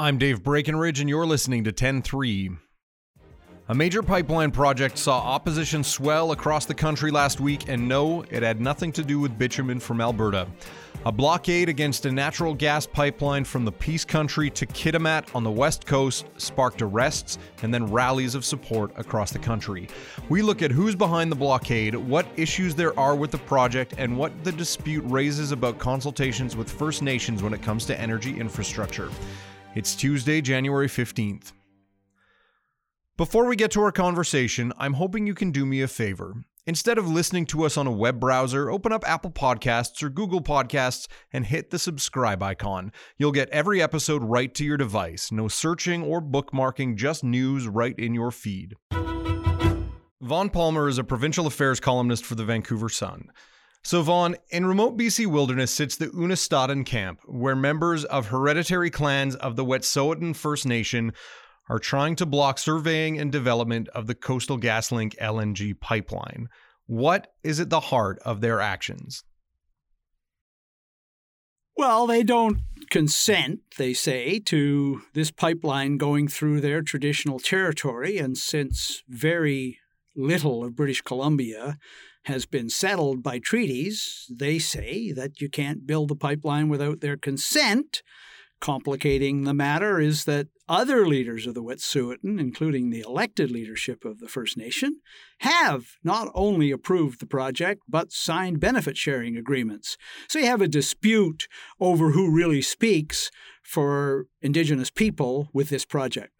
I'm Dave Breakenridge, and you're listening to 10-3. A major pipeline project saw opposition swell across the country last week, and no, it had nothing to do with bitumen from Alberta. A blockade against a natural gas pipeline from the Peace Country to Kitimat on the west coast sparked arrests and then rallies of support across the country. We look at who's behind the blockade, what issues there are with the project, and what the dispute raises about consultations with First Nations when it comes to energy infrastructure. It's Tuesday, January 15th. Before we get to our conversation, I'm hoping you can do me a favor. Instead of listening to us on a web browser, open up Apple Podcasts or Google Podcasts and hit the subscribe icon. You'll get every episode right to your device. No searching or bookmarking, just news right in your feed. Vaughn Palmer is a provincial affairs columnist for the Vancouver Sun. So, Vaughn, in remote BC wilderness sits the Unist'ot'en camp, where members of hereditary clans of the Wet'suwet'en First Nation are trying to block surveying and development of the Coastal GasLink LNG pipeline. What is at the heart of their actions? Well, they don't consent, they say, to this pipeline going through their traditional territory. And since very little of British Columbia has been settled by treaties, they say that you can't build the pipeline without their consent. Complicating the matter is that other leaders of the Wet'suwet'en, including the elected leadership of the First Nation, have not only approved the project but signed benefit sharing agreements. So you have a dispute over who really speaks for Indigenous people with this project.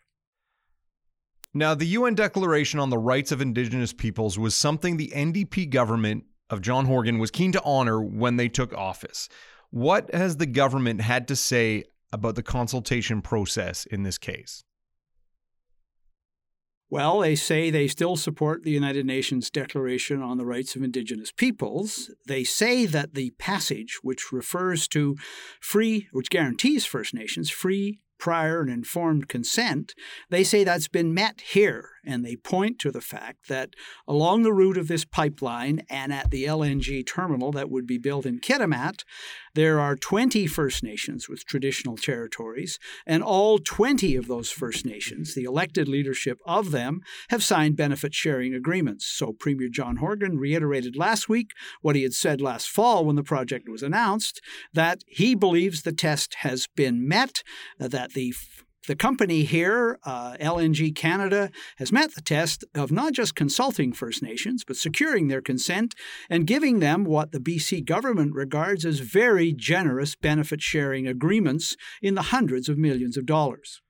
Now, the UN Declaration on the Rights of Indigenous Peoples was something the NDP government of John Horgan was keen to honor when they took office. What has the government had to say about the consultation process in this case? Well, they say they still support the United Nations Declaration on the Rights of Indigenous Peoples. They say that the passage, which refers to free, which guarantees First Nations free, prior and informed consent, they say that's been met here. And they point to the fact that along the route of this pipeline and at the LNG terminal that would be built in Kitimat, there are 20 First Nations with traditional territories, and all 20 of those First Nations, the elected leadership of them, have signed benefit sharing agreements. So Premier John Horgan reiterated last week what he had said last fall when the project was announced that he believes the test has been met, that the the company here, uh, LNG Canada, has met the test of not just consulting First Nations, but securing their consent and giving them what the BC government regards as very generous benefit sharing agreements in the hundreds of millions of dollars.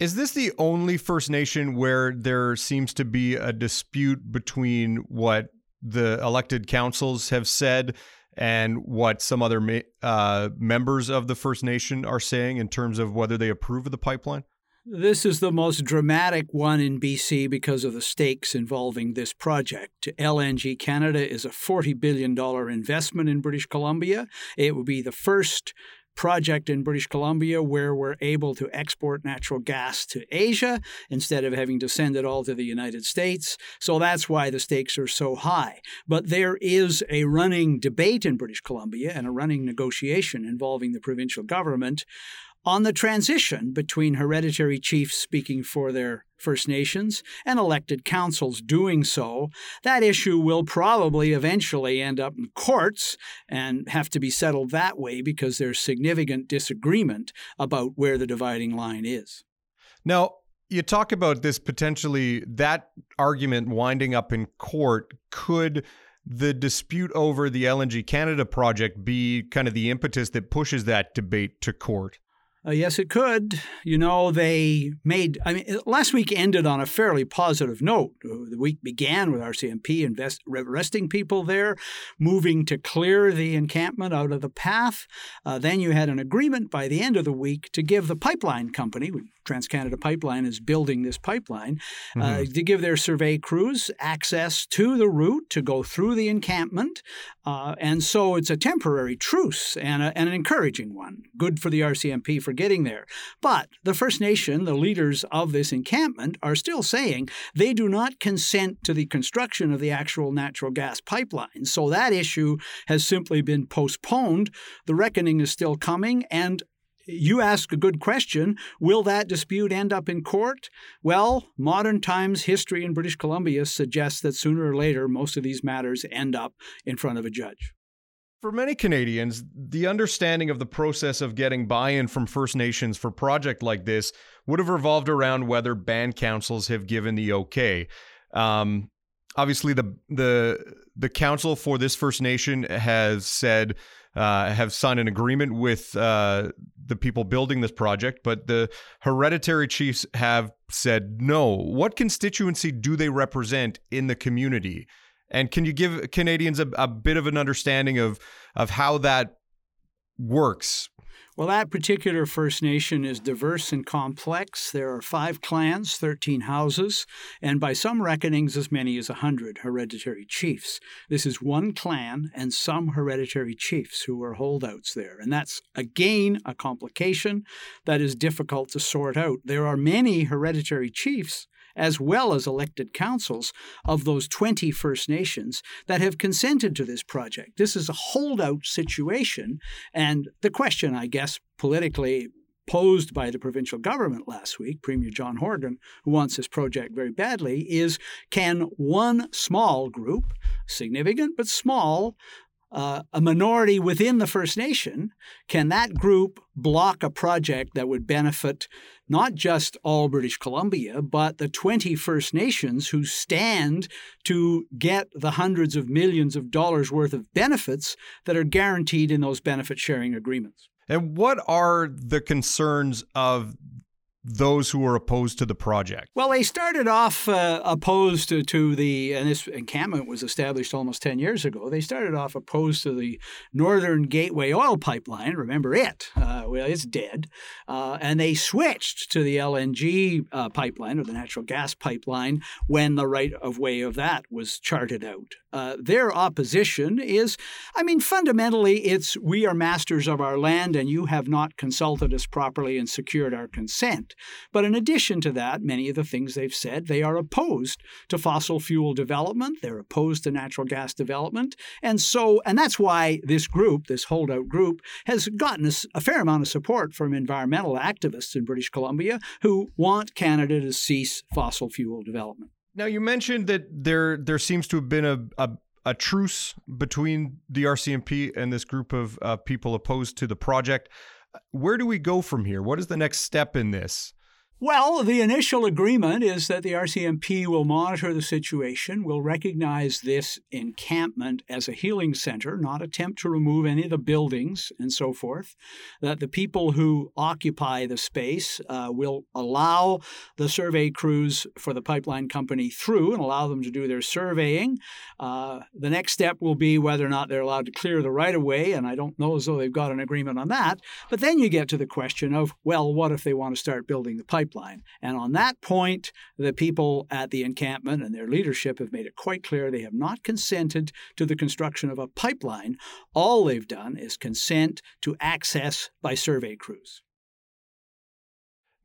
Is this the only First Nation where there seems to be a dispute between what the elected councils have said and what some other uh, members of the First Nation are saying in terms of whether they approve of the pipeline? This is the most dramatic one in BC because of the stakes involving this project. LNG Canada is a $40 billion investment in British Columbia. It will be the first project in British Columbia where we're able to export natural gas to Asia instead of having to send it all to the United States. So that's why the stakes are so high. But there is a running debate in British Columbia and a running negotiation involving the provincial government on the transition between hereditary chiefs speaking for their First Nations and elected councils doing so, that issue will probably eventually end up in courts and have to be settled that way because there's significant disagreement about where the dividing line is. Now, you talk about this potentially, that argument winding up in court. Could the dispute over the LNG Canada project be kind of the impetus that pushes that debate to court? Uh, yes, it could. You know, they made, I mean, last week ended on a fairly positive note. The week began with RCMP invest, arresting people there, moving to clear the encampment out of the path. Uh, then you had an agreement by the end of the week to give the pipeline company, TransCanada Pipeline is building this pipeline, uh, mm-hmm. uh, to give their survey crews access to the route to go through the encampment. Uh, and so it's a temporary truce and, a, and, an encouraging one. Good for the RCMP for getting there. But the First Nation, the leaders of this encampment, are still saying they do not consent to the construction of the actual natural gas pipeline. So that issue has simply been postponed. The reckoning is still coming, and you ask a good question. Will that dispute end up in court? Well, modern times history in British Columbia suggests that sooner or later, most of these matters end up in front of a judge. For many Canadians, the understanding of the process of getting buy in from First Nations for a project like this would have revolved around whether band councils have given the okay. Um, obviously, the the the council for this First Nation has said uh, have signed an agreement with uh, the people building this project, but the hereditary chiefs have said no. What constituency do they represent in the community? And can you give Canadians a, a bit of an understanding of of how that works? Well, that particular First Nation is diverse and complex. There are five clans, 13 houses, and by some reckonings, as many as 100 hereditary chiefs. This is one clan and some hereditary chiefs who are holdouts there. And that's, again, a complication that is difficult to sort out. There are many hereditary chiefs as well as elected councils of those 20 First Nations that have consented to this project. This is a holdout situation. And the question, I guess, politically posed by the provincial government last week, Premier John Horgan, who wants this project very badly, is can one small group, significant but small, uh, a minority within the First Nation, can that group block a project that would benefit not just all British Columbia, but the 20 First Nations who stand to get the hundreds of millions of dollars worth of benefits that are guaranteed in those benefit sharing agreements? And what are the concerns of those who are opposed to the project? Well, they started off uh, opposed to, to, the, and this encampment was established almost 10 years ago. They started off opposed to the Northern Gateway oil pipeline. Remember it? Uh, well, it's dead. Uh, and they switched to the LNG uh, pipeline or the natural gas pipeline when the right of way of that was charted out. Uh, their opposition is, I mean, fundamentally, it's we are masters of our land and you have not consulted us properly and secured our consent. But in addition to that, many of the things they've said, they are opposed to fossil fuel development, they're opposed to natural gas development. And so, and that's why this group, this holdout group, has gotten a, a fair amount of support from environmental activists in British Columbia who want Canada to cease fossil fuel development. Now, you mentioned that there there seems to have been a, a a truce between the RCMP and this group of uh, people opposed to the project where do we go from here? What is the next step in this? Well, the initial agreement is that the RCMP will monitor the situation, will recognize this encampment as a healing center, not attempt to remove any of the buildings and so forth, that the people who occupy the space uh, will allow the survey crews for the pipeline company through and allow them to do their surveying. Uh, the next step will be whether or not they're allowed to clear the right of way, and I don't know as though they've got an agreement on that. But then you get to the question of, well, what if they want to start building the pipeline? Pipeline. And on that point, the people at the encampment and their leadership have made it quite clear they have not consented to the construction of a pipeline. All they've done is consent to access by survey crews.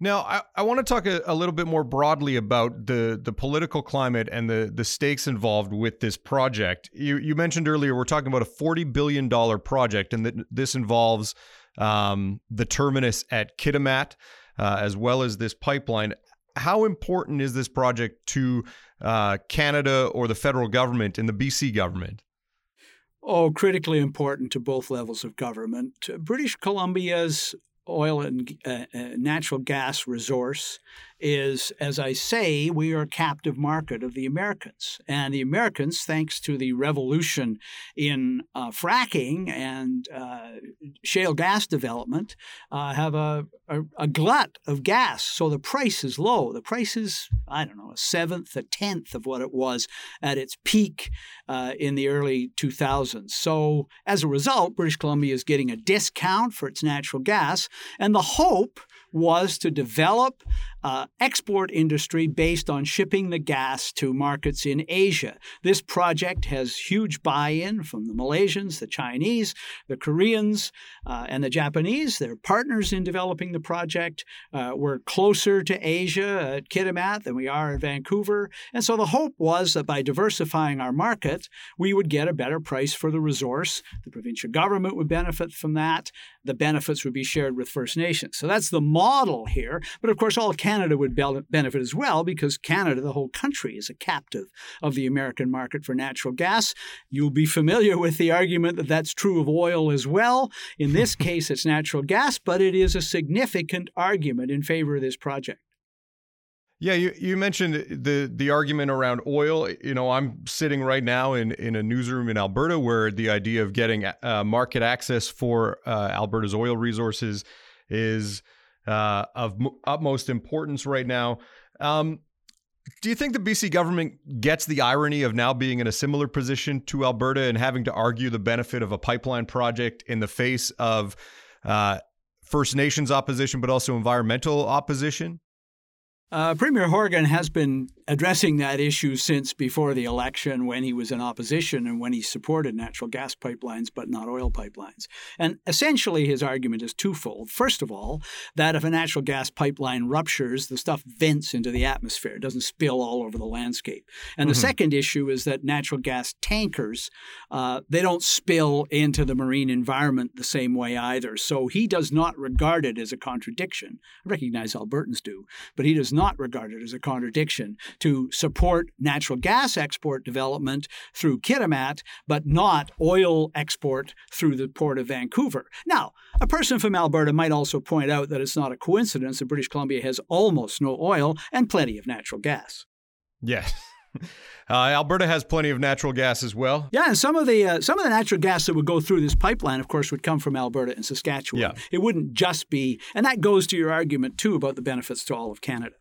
Now, I, I want to talk a, a, little bit more broadly about the, the political climate and the, the stakes involved with this project. You, you mentioned earlier we're talking about a $40 billion project, and that this involves um, the terminus at Kitimat uh, as well as this pipeline. How important is this project to uh, Canada or the federal government and the BC government? Oh, critically important to both levels of government. British Columbia's oil and uh, uh, natural gas resource is, as I say, we are a captive market of the Americans. And the Americans, thanks to the revolution in uh, fracking and uh, shale gas development, uh, have a, a, a, glut of gas. So the price is low. The price is, I don't know, a seventh, a tenth of what it was at its peak uh, in the early 2000s. So as a result, British Columbia is getting a discount for its natural gas. And the hope was to develop uh, export industry based on shipping the gas to markets in Asia. This project has huge buy-in from the Malaysians, the Chinese, the Koreans, uh, and the Japanese. They're partners in developing the project. Uh, we're closer to Asia at Kitimat than we are in Vancouver, and so the hope was that by diversifying our market, we would get a better price for the resource. The provincial government would benefit from that. The benefits would be shared with First Nations. So that's the model here. But of course, all Canada would benefit as well because Canada, the whole country, is a captive of the American market for natural gas. You'll be familiar with the argument that that's true of oil as well. In this case, it's natural gas, but it is a significant argument in favor of this project. Yeah, you, you mentioned the the argument around oil. You know, I'm sitting right now in, in a newsroom in Alberta where the idea of getting uh, market access for uh, Alberta's oil resources is uh, of utmost importance right now. Um, do you think the BC government gets the irony of now being in a similar position to Alberta and having to argue the benefit of a pipeline project in the face of uh, First Nations opposition, but also environmental opposition? Uh, Premier Horgan has been addressing that issue since before the election when he was in opposition and when he supported natural gas pipelines but not oil pipelines. And essentially, his argument is twofold. First of all, that if a natural gas pipeline ruptures, the stuff vents into the atmosphere, it doesn't spill all over the landscape. And mm-hmm. the second issue is that natural gas tankers, uh, they don't spill into the marine environment the same way either. So he does not regard it as a contradiction. I recognize Albertans do, but he does not regard it as a contradiction to support natural gas export development through Kitimat, but not oil export through the port of Vancouver. Now, a person from Alberta might also point out that it's not a coincidence that British Columbia has almost no oil and plenty of natural gas. Yes. Uh, Alberta has plenty of natural gas as well. Yeah, and some of the uh, some of the natural gas that would go through this pipeline, of course, would come from Alberta and Saskatchewan. Yeah. It wouldn't just be, and that goes to your argument too about the benefits to all of Canada.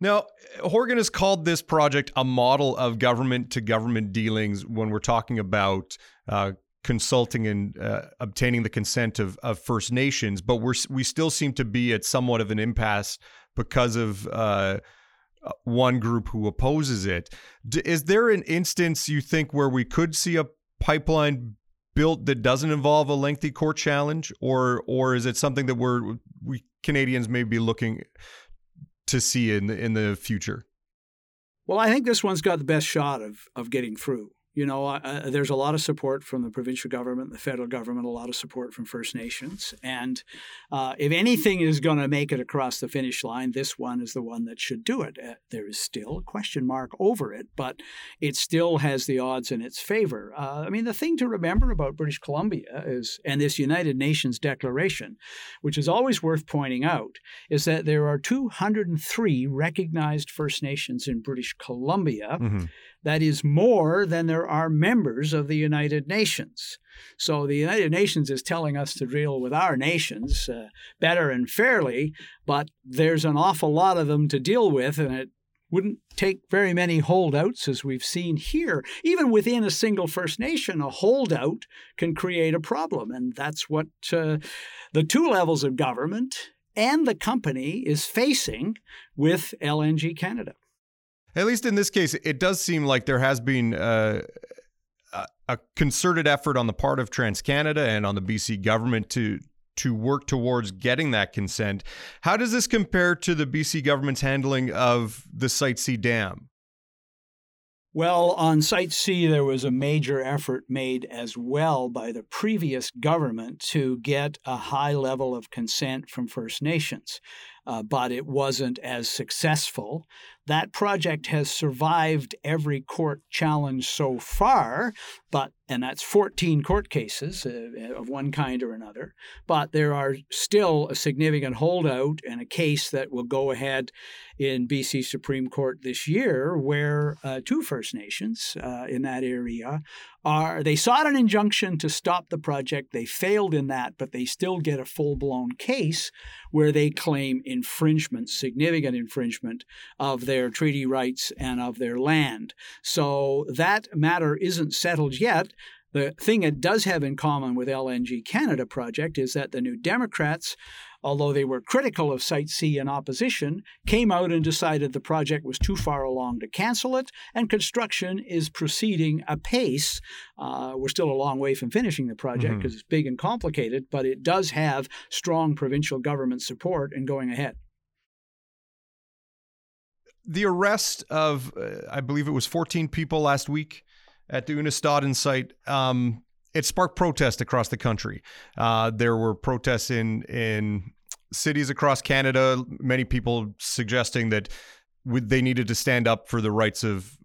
Now, Horgan has called this project a model of government to government dealings when we're talking about uh, consulting and uh, obtaining the consent of, of First Nations, but we're we still seem to be at somewhat of an impasse because of uh, one group who opposes it. D- is there an instance you think where we could see a pipeline built that doesn't involve a lengthy court challenge, or or is it something that we're we Canadians may be looking to see in the, in the future? Well, I think this one's got the best shot of of getting through. You know, there's a lot of support from the provincial government, the federal government, a lot of support from First Nations. And uh, if anything is going to make it across the finish line, this one is the one that should do it. Uh, there is still a question mark over it, but it still has the odds in its favor. Uh, I mean, the thing to remember about British Columbia is, and this United Nations Declaration, which is always worth pointing out, is that there are 203 recognized First Nations in British Columbia. Mm-hmm. That is more than there are members of the United Nations. So the United Nations is telling us to deal with our nations uh, better and fairly, but there's an awful lot of them to deal with, and it wouldn't take very many holdouts, as we've seen here. Even within a single First Nation, a holdout can create a problem. And that's what uh, the two levels of government and the company is facing with LNG Canada. At least in this case, it does seem like there has been uh, a concerted effort on the part of TransCanada and on the BC government to to work towards getting that consent. How does this compare to the BC government's handling of the Site C dam? Well, on Site C, there was a major effort made as well by the previous government to get a high level of consent from First Nations uh, but it wasn't as successful. That project has survived every court challenge so far, but and that's 14 court cases uh, of one kind or another. But there are still a significant holdout and a case that will go ahead in BC Supreme Court this year, where uh, two First Nations uh, in that area are they sought an injunction to stop the project. They failed in that, but they still get a full blown case where they claim infringement, significant infringement of their treaty rights and of their land. So that matter isn't settled yet. The thing it does have in common with LNG Canada project is that the New Democrats although they were critical of Site C in opposition, came out and decided the project was too far along to cancel it, and construction is proceeding apace. Uh, we're still a long way from finishing the project because mm-hmm. it's big and complicated, but it does have strong provincial government support in going ahead the arrest of, uh, I believe it was 14 people last week at the Unist'ot'en site. Um, it sparked protest across the country. Uh, there were protests in in cities across Canada. Many people suggesting that they needed to stand up for the rights of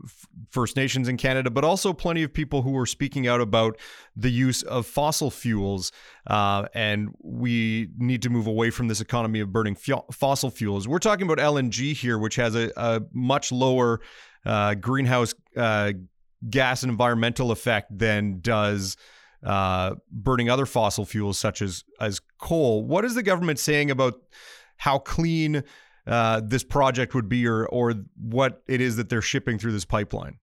First Nations in Canada, but also plenty of people who were speaking out about the use of fossil fuels. Uh, and we need to move away from this economy of burning fossil fuels. We're talking about LNG here, which has a, a much lower uh, greenhouse uh, gas and environmental effect than does uh, burning other fossil fuels such as as coal. What is the government saying about how clean uh, this project would be, or or what it is that they're shipping through this pipeline?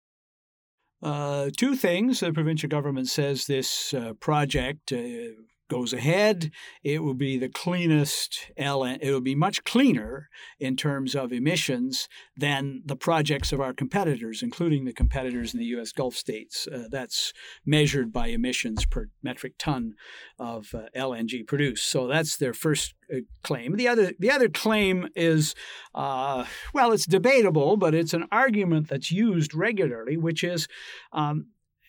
Uh, two things. The provincial government says this uh, project uh, goes ahead, it will be the cleanest LN, it will be much cleaner in terms of emissions than the projects of our competitors, including the competitors in the U.S. Gulf states. Uh, that's measured by emissions per metric ton of uh, LNG produced. So that's their first uh, claim. The other, the other claim is, uh, well, it's debatable, but it's an argument that's used regularly, which is um,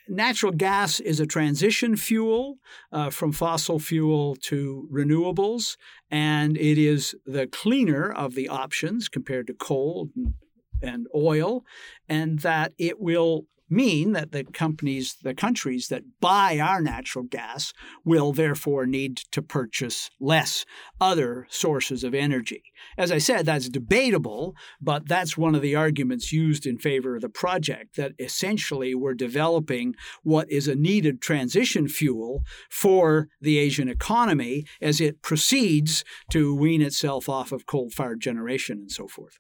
natural gas is a transition fuel uh, from fossil fuel to renewables, and it is the cleaner of the options compared to coal and, and oil, and that it will mean that the companies, the countries that buy our natural gas will therefore need to purchase less other sources of energy. As I said, that's debatable, but that's one of the arguments used in favor of the project that essentially we're developing what is a needed transition fuel for the Asian economy as it proceeds to wean itself off of coal fired generation and so forth.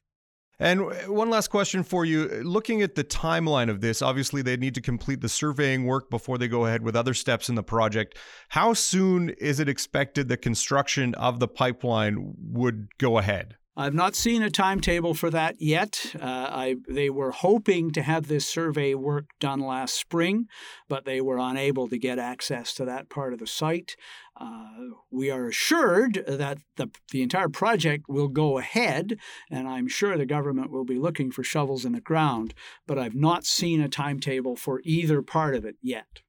And one last question for you. Looking at the timeline of this, obviously they need to complete the surveying work before they go ahead with other steps in the project. How soon is it expected the construction of the pipeline would go ahead? I've not seen a timetable for that yet. Uh, I, they were hoping to have this survey work done last spring, but they were unable to get access to that part of the site. Uh, we are assured that the, the entire project will go ahead, and I'm sure the government will be looking for shovels in the ground, but I've not seen a timetable for either part of it yet.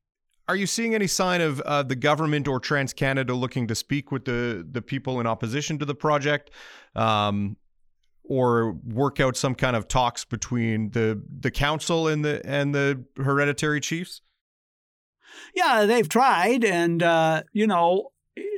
Are you seeing any sign of uh, the government or TransCanada looking to speak with the the people in opposition to the project, um, or work out some kind of talks between the the council and the and the hereditary chiefs? Yeah, they've tried, and uh, you know,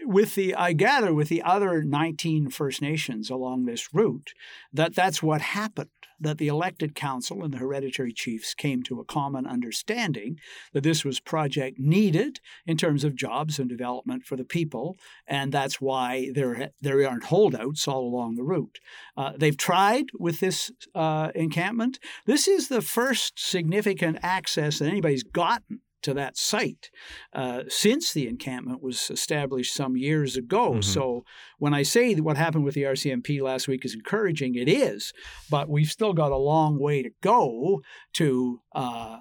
with the I gather with the other 19 First Nations along this route that that's what happened that the elected council and the hereditary chiefs came to a common understanding that this was project needed in terms of jobs and development for the people, and that's why there there aren't holdouts all along the route. Uh, they've tried with this uh, encampment. This is the first significant access that anybody's gotten to that site uh, since the encampment was established some years ago. Mm-hmm. So when I say that what happened with the RCMP last week is encouraging, it is, but we've still got a long way to go to. Uh,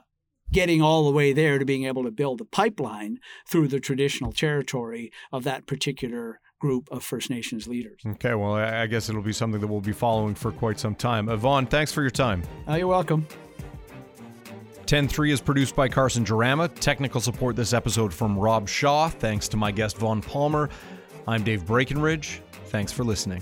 getting all the way there to being able to build a pipeline through the traditional territory of that particular group of First Nations leaders. Okay, well, I guess it'll be something that we'll be following for quite some time. Vaughn, thanks for your time. Uh, you're welcome. 10.3 is produced by Carson Jerema. Technical support this episode from Rob Shaw. Thanks to my guest Vaughn Palmer. I'm Dave Breakenridge. Thanks for listening.